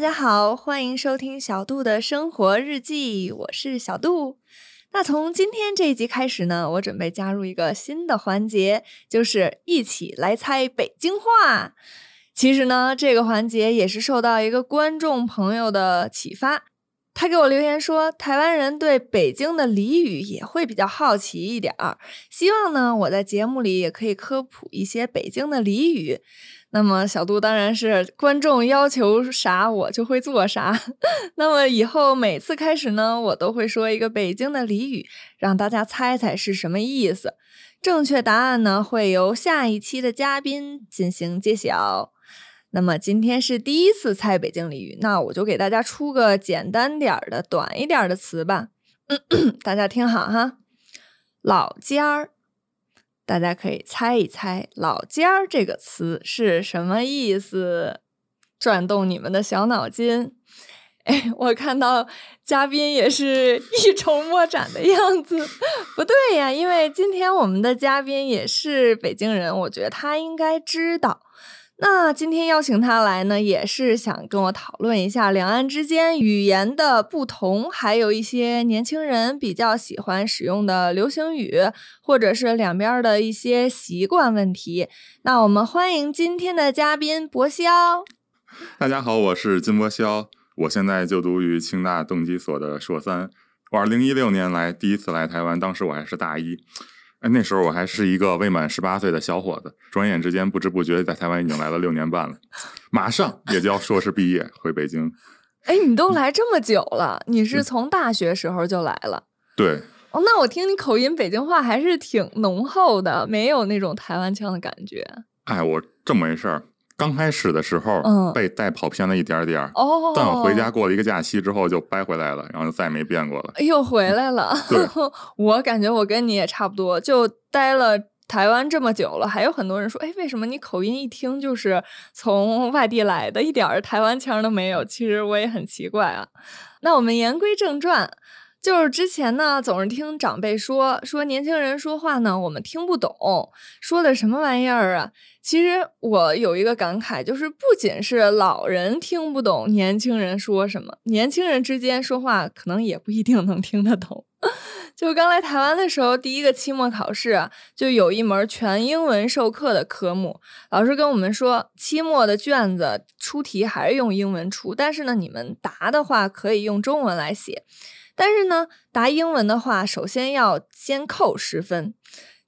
大家好，欢迎收听小杜的生活日记，我是小杜。那从今天这一集开始呢，我准备加入一个新的环节，就是一起来猜北京话。其实呢，这个环节也是受到一个观众朋友的启发，他给我留言说，台湾人对北京的俚语也会比较好奇一点儿，希望呢我在节目里也可以科普一些北京的俚语。那么小杜当然是观众要求啥我就会做啥。那么以后每次开始呢，我都会说一个北京的俚语，让大家猜猜是什么意思。正确答案呢会由下一期的嘉宾进行揭晓。那么今天是第一次猜北京俚语，那我就给大家出个简单点儿的、短一点的词吧。大家听好哈，老家儿。大家可以猜一猜“老家儿”这个词是什么意思，转动你们的小脑筋。哎，我看到嘉宾也是 一筹莫展的样子。不对呀，因为今天我们的嘉宾也是北京人，我觉得他应该知道。那今天邀请他来呢，也是想跟我讨论一下两岸之间语言的不同，还有一些年轻人比较喜欢使用的流行语，或者是两边的一些习惯问题。那我们欢迎今天的嘉宾博肖。大家好，我是金博肖，我现在就读于清大动机所的硕三，我二零一六年来第一次来台湾，当时我还是大一。哎，那时候我还是一个未满十八岁的小伙子，转眼之间不知不觉在台湾已经来了六年半了，马上也就要硕士毕业回北京。哎，你都来这么久了，你是从大学时候就来了？对。哦，那我听你口音，北京话还是挺浓厚的，没有那种台湾腔的感觉。哎，我这么回事儿。刚开始的时候，被带跑偏了一点点儿。哦，但我回家过了一个假期之后，就掰回来了，然后就再也没变过了。又回来了。对，我感觉我跟你也差不多，就待了台湾这么久了，还有很多人说，哎，为什么你口音一听就是从外地来的，一点儿台湾腔都没有？其实我也很奇怪啊。那我们言归正传。就是之前呢，总是听长辈说说年轻人说话呢，我们听不懂，说的什么玩意儿啊？其实我有一个感慨，就是不仅是老人听不懂年轻人说什么，年轻人之间说话可能也不一定能听得懂。就刚来台湾的时候，第一个期末考试，就有一门全英文授课的科目，老师跟我们说，期末的卷子出题还是用英文出，但是呢，你们答的话可以用中文来写。但是呢，答英文的话，首先要先扣十分。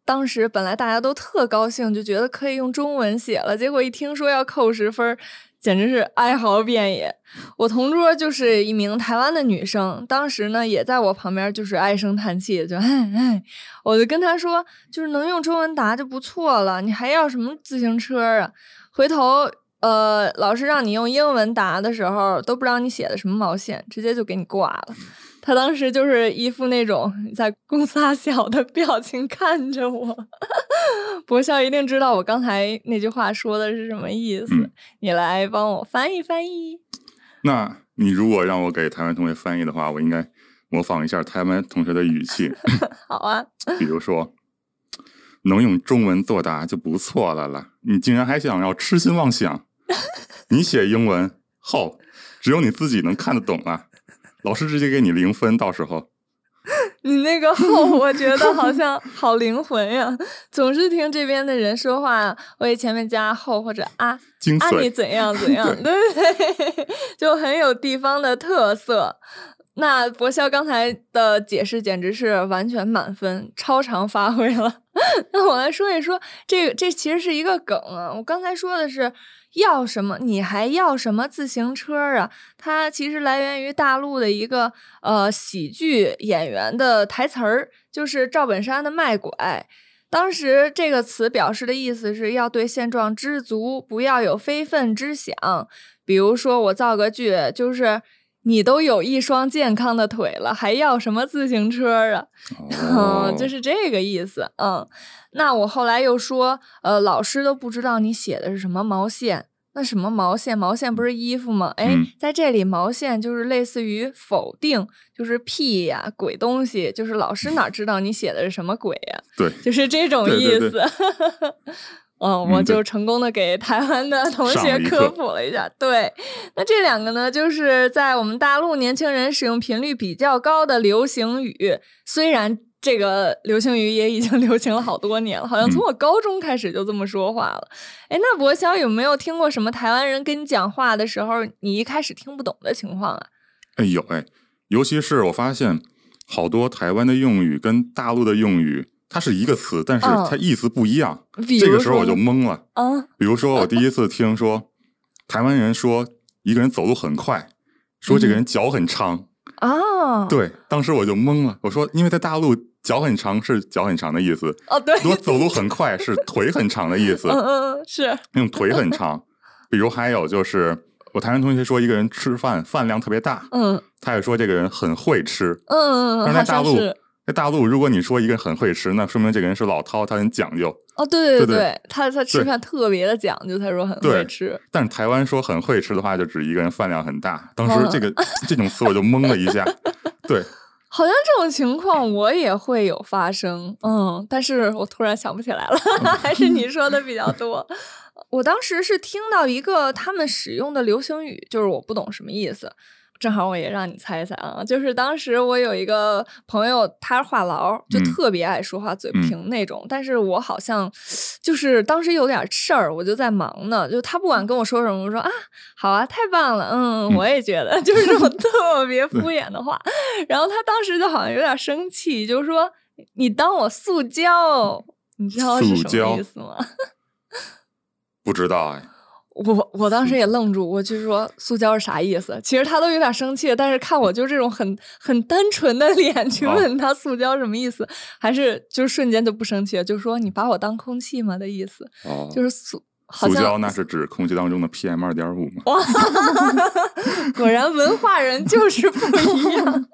当时本来大家都特高兴，就觉得可以用中文写了。结果一听说要扣十分，简直是哀嚎遍野。我同桌就是一名台湾的女生，当时呢也在我旁边，就是唉声叹气，就唉唉。我就跟她说，就是能用中文答就不错了，你还要什么自行车啊？回头呃，老师让你用英文答的时候，都不知道你写的什么毛线，直接就给你挂了。他当时就是一副那种在公撒小的表情看着我，博笑一定知道我刚才那句话说的是什么意思。你来帮我翻译翻译。那你如果让我给台湾同学翻译的话，我应该模仿一下台湾同学的语气。好啊。比如说，能用中文作答就不错了了，你竟然还想要痴心妄想？你写英文后，只有你自己能看得懂啊。老师直接给你零分，到时候。你那个后，我觉得好像 好灵魂呀！总是听这边的人说话，我给前面加后或者啊，啊你怎样 怎样，对不对？就很有地方的特色。那博肖刚才的解释简直是完全满分，超常发挥了。那我来说一说，这个这其实是一个梗啊。我刚才说的是。要什么？你还要什么自行车啊？它其实来源于大陆的一个呃喜剧演员的台词儿，就是赵本山的《卖拐》。当时这个词表示的意思是要对现状知足，不要有非分之想。比如说，我造个句，就是你都有一双健康的腿了，还要什么自行车啊？哦，就是这个意思。嗯。那我后来又说，呃，老师都不知道你写的是什么毛线。那什么毛线？毛线不是衣服吗？哎，在这里毛线就是类似于否定，就是屁呀，鬼东西，就是老师哪知道你写的是什么鬼呀？对，就是这种意思。嗯，我就成功的给台湾的同学科普了一下。对，那这两个呢，就是在我们大陆年轻人使用频率比较高的流行语，虽然。这个流行语也已经 流行了好多年了，好像从我高中开始就这么说话了。哎，那博肖有没有听过什么台湾人跟你讲话的时候，你一开始听不懂的情况啊？哎，有哎，尤其是我发现好多台湾的用语跟大陆的用语，它是一个词，但是它意思不一样。这个时候我就懵了。啊，比如说我第一次听说 台湾人说一个人走路很快，说这个人脚很长。啊，对，当时我就懵了。我说，因为在大陆。脚很长是脚很长的意思哦，对。我走路很快是腿很长的意思，嗯嗯是。用腿很长，比如还有就是我台湾同学说一个人吃饭饭量特别大，嗯，他也说这个人很会吃，嗯嗯嗯。但在大陆，在大陆，如果你说一个人很会吃，那说明这个人是老饕，他很讲究。哦，对对对，他他吃饭特别的讲究，他说很会吃。但是台湾说很会吃的话，就指一个人饭量很大。当时这个 这种词我就懵了一下，对。好像这种情况我也会有发生，嗯，但是我突然想不起来了，还是你说的比较多。我当时是听到一个他们使用的流行语，就是我不懂什么意思。正好我也让你猜一猜啊，就是当时我有一个朋友，他是话痨，就特别爱说话，嘴平那种。但是我好像就是当时有点事儿，我就在忙呢。就他不管跟我说什么，我说啊，好啊，太棒了，嗯，我也觉得，就是这种 特别敷衍的话。然后他当时就好像有点生气，就是说你当我塑胶，你知道是什么意思吗？不知道哎。我我当时也愣住，我就说塑胶是啥意思？其实他都有点生气，但是看我就这种很很单纯的 脸去问他塑胶什么意思，还是就瞬间就不生气了，就说你把我当空气吗的意思？哦，就是塑塑胶那是指空气当中的 PM 二点五吗？哇，果然文化人就是不一样。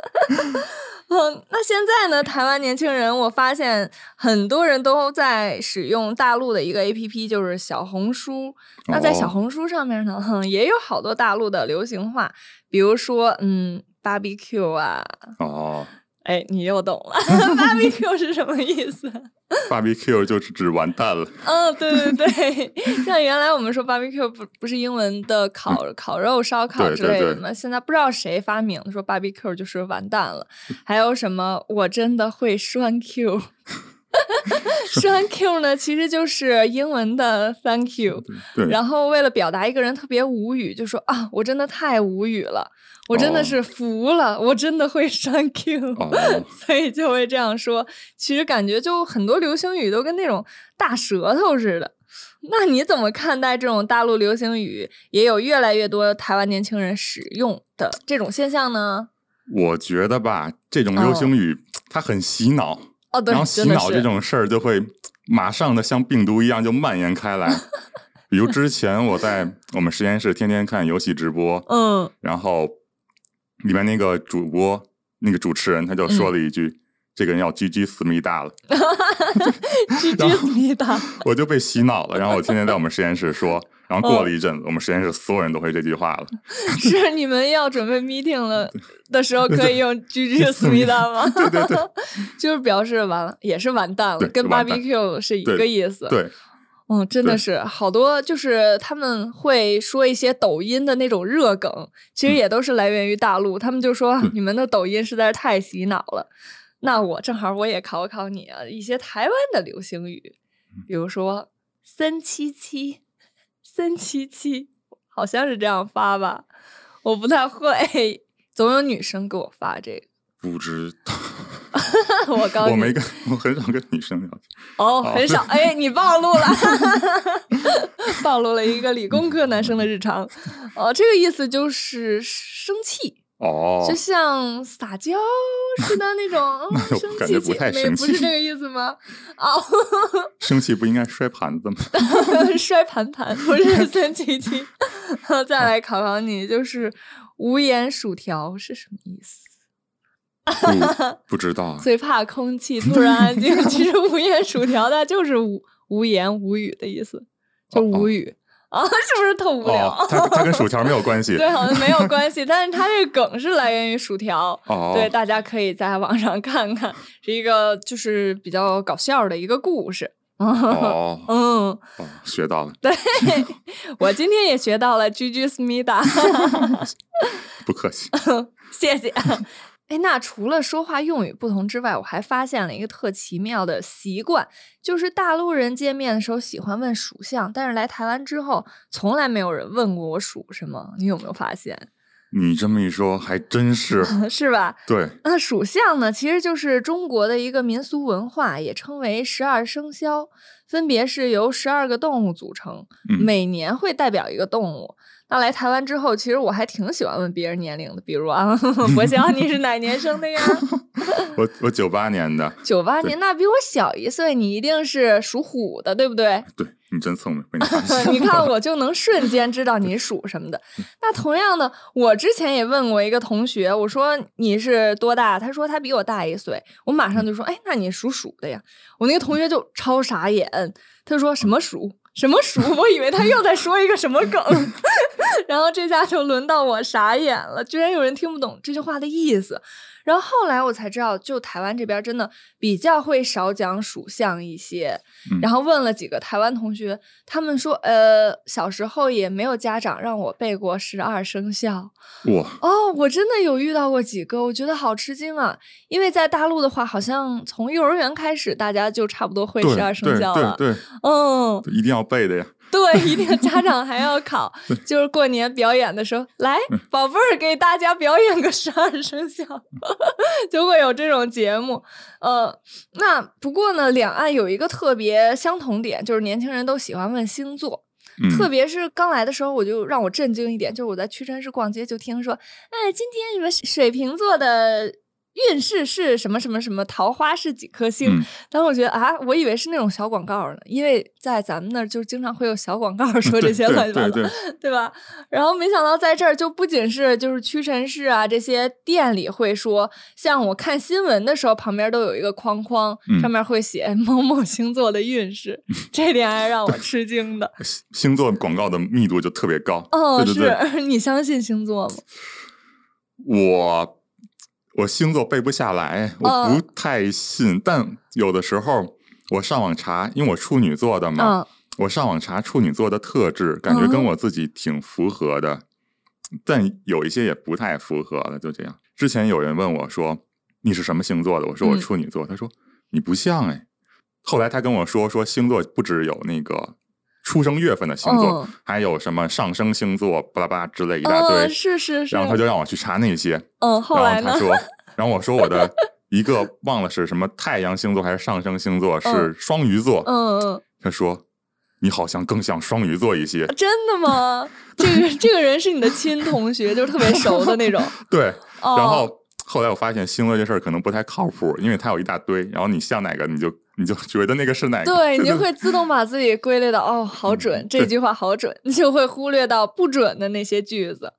嗯，那现在呢？台湾年轻人，我发现很多人都在使用大陆的一个 A P P，就是小红书。那在小红书上面呢，哼，也有好多大陆的流行话，比如说，嗯，barbecue 啊。哦。哎，你又懂了，barbecue 是什么意思 barbecue 就是指完蛋了。嗯，对对对，像原来我们说 barbecue 不不是英文的烤烤肉、烧烤之类的吗？现在不知道谁发明的，说 barbecue 就是完蛋了。还有什么？我真的会栓 Q，栓 Q 呢？其实就是英文的 thank you。然后为了表达一个人特别无语，就说啊，我真的太无语了。我真的是服了，我真的会删 Q，所以就会这样说。其实感觉就很多流行语都跟那种大舌头似的。那你怎么看待这种大陆流行语也有越来越多台湾年轻人使用的这种现象呢？我觉得吧，这种流行语它很洗脑，哦，对，然后洗脑这种事儿就会马上的像病毒一样就蔓延开来。比如之前我在我们实验室天天看游戏直播，嗯，然后。里面那个主播，那个主持人，他就说了一句：“这个人要狙击思密达了。”狙击思密达，我就被洗脑了。然后我天天在我们实验室说。然后过了一阵子，我们实验室所有人都会这句话了。是你们要准备 meeting 了的时候，可以用狙击思密达吗？对 对对，就是表示完了，也是完蛋了，跟 barbecue 是一个意思。对。嗯，真的是好多，就是他们会说一些抖音的那种热梗，其实也都是来源于大陆。他们就说你们的抖音实在是太洗脑了。那我正好我也考考你啊，一些台湾的流行语，比如说“三七七”，“三七七”好像是这样发吧，我不太会，总有女生给我发这个。不知道，我告诉你，我没跟，我很少跟女生聊天。哦，很少。哎，你暴露了，暴露了一个理工科男生的日常。哦，这个意思就是生气。哦，就像撒娇似的那种。感觉不太生气，不是这个意思吗？哦，生气不应该摔盘子吗？摔盘盘不是三七七。再来考考你，就是无盐薯条是什么意思？不知道，最怕空气突然安静。其实无言薯条它就是无无言无语的意思，就无语啊，是不是特无聊？它它跟薯条没有关系，对，好像没有关系。但是它这个梗是来源于薯条，对，大家可以在网上看看，是一个就是比较搞笑的一个故事。哦，嗯，哦，学到了，对，我今天也学到了 “juju smida”，不客气。谢谢。哎，那除了说话用语不同之外，我还发现了一个特奇妙的习惯，就是大陆人见面的时候喜欢问属相，但是来台湾之后，从来没有人问过我属什么。你有没有发现？你这么一说，还真是 是吧？对。那属相呢，其实就是中国的一个民俗文化，也称为十二生肖，分别是由十二个动物组成，嗯每年会代表一个动物。那来台湾之后，其实我还挺喜欢问别人年龄的，比如啊，我想，你是哪年生的呀？我我九八年的，九八年，那比我小一岁，你一定是属虎的，对不对？对你真聪明。你看，我就能瞬间知道 你属什么的。那同样的，我之前也问过一个同学，我说你是多大？他说他比我大一岁。我马上就说，哎，那你属鼠的呀？我那个同学就超傻眼，他说什么鼠？什么鼠？我以为他又在说一个什么梗，然后这下就轮到我傻眼了，居然有人听不懂这句话的意思。然后后来我才知道，就台湾这边真的比较会少讲属相一些。嗯然后问了几个台湾同学，他们说，呃，小时候也没有家长让我背过十二生肖。哇，哦，我真的有遇到过几个，我觉得好吃惊啊！因为在大陆的话，好像从幼儿园开始，大家就差不多会十二生肖了。对对，嗯，一定要背的呀。对，一定家长还要考，就是过年表演的时候，来，宝贝儿，给大家表演个十二生肖，就会有这种节目。呃，那不过呢，两岸有一个特别相同点，就是年轻人都喜欢问星座。嗯，特别是刚来的时候，我就让我震惊一点，就是我在屈臣氏逛街就听说，哎，今天什么水瓶座的运势是什么什么什么，桃花是几颗星。嗯当时我觉得啊，我以为是那种小广告呢，因为在咱们那儿就经常会有小广告说这些对乱七八糟，对吧？然后没想到在这儿就不仅是就是屈臣氏啊这些店里会说，像我看新闻的时候，旁边都有一个框框，嗯上面会写某某星座的运势，这点还让我吃惊的。星星座广告的密度就特别高。哦，对对对，是 你相信星座吗？我我星座背不下来，我哦不太信，但有的时候我上网查，因为我处女座的嘛，嗯。我上网查处女座的特质，感觉跟哦我自己挺符合的，但有一些也不太符合了，就这样。之前有人问我说你是什么星座的，我说我嗯。处女座，他说你不像哎。后来他跟我说说星座不只有那个出生月份的星座，嗯。还有什么上升星座巴拉巴拉之类一大堆，嗯，是是是。然后他就让我去查那些，嗯，后来呢？然后他？说，然后我说我的一个忘了是什么太阳星座还是上升星座是嗯。双鱼座，嗯嗯，他说你好像更像双鱼座一些，真的吗？这个这个人是你的亲同学，就是特别熟的那种。对，哦、然后后来我发现星座这事儿可能不太靠谱，因为它有一大堆，然后你像哪个你就你就觉得那个是哪个，对，你就会自动把自己归类到哦，好准，这句话好准，你就会忽略到不准的那些句子。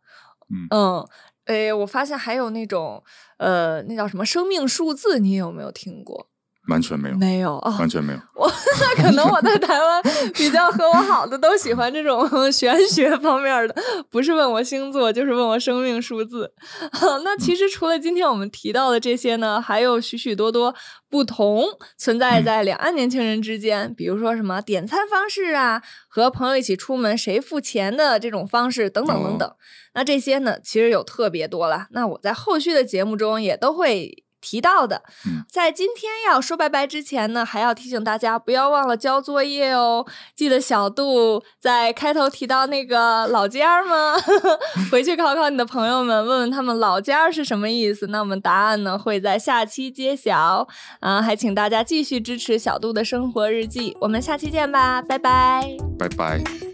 嗯嗯，诶，我发现还有那种呃，那叫什么生命数字，你有没有听过？完全没有，没有啊，完全没有。我那可能我在台湾比较和我好的都喜欢这种玄学方面的，不是问我星座，就是问我生命数字。那其实除了今天我们提到的这些呢，还有许许多多不同存在在两岸年轻人之间，比如说什么点餐方式啊，和朋友一起出门谁付钱的这种方式等等等等。那这些呢，其实有特别多了。那我在后续的节目中也都会。提到的嗯，在今天要说拜拜之前呢，还要提醒大家不要忘了交作业哦。记得小杜在开头提到那个老家儿吗？回去考考你的朋友们，问问他们老家儿是什么意思。那我们答案呢会在下期揭晓啊！还请大家继续支持小杜的生活日记，我们下期见吧，拜拜。拜拜。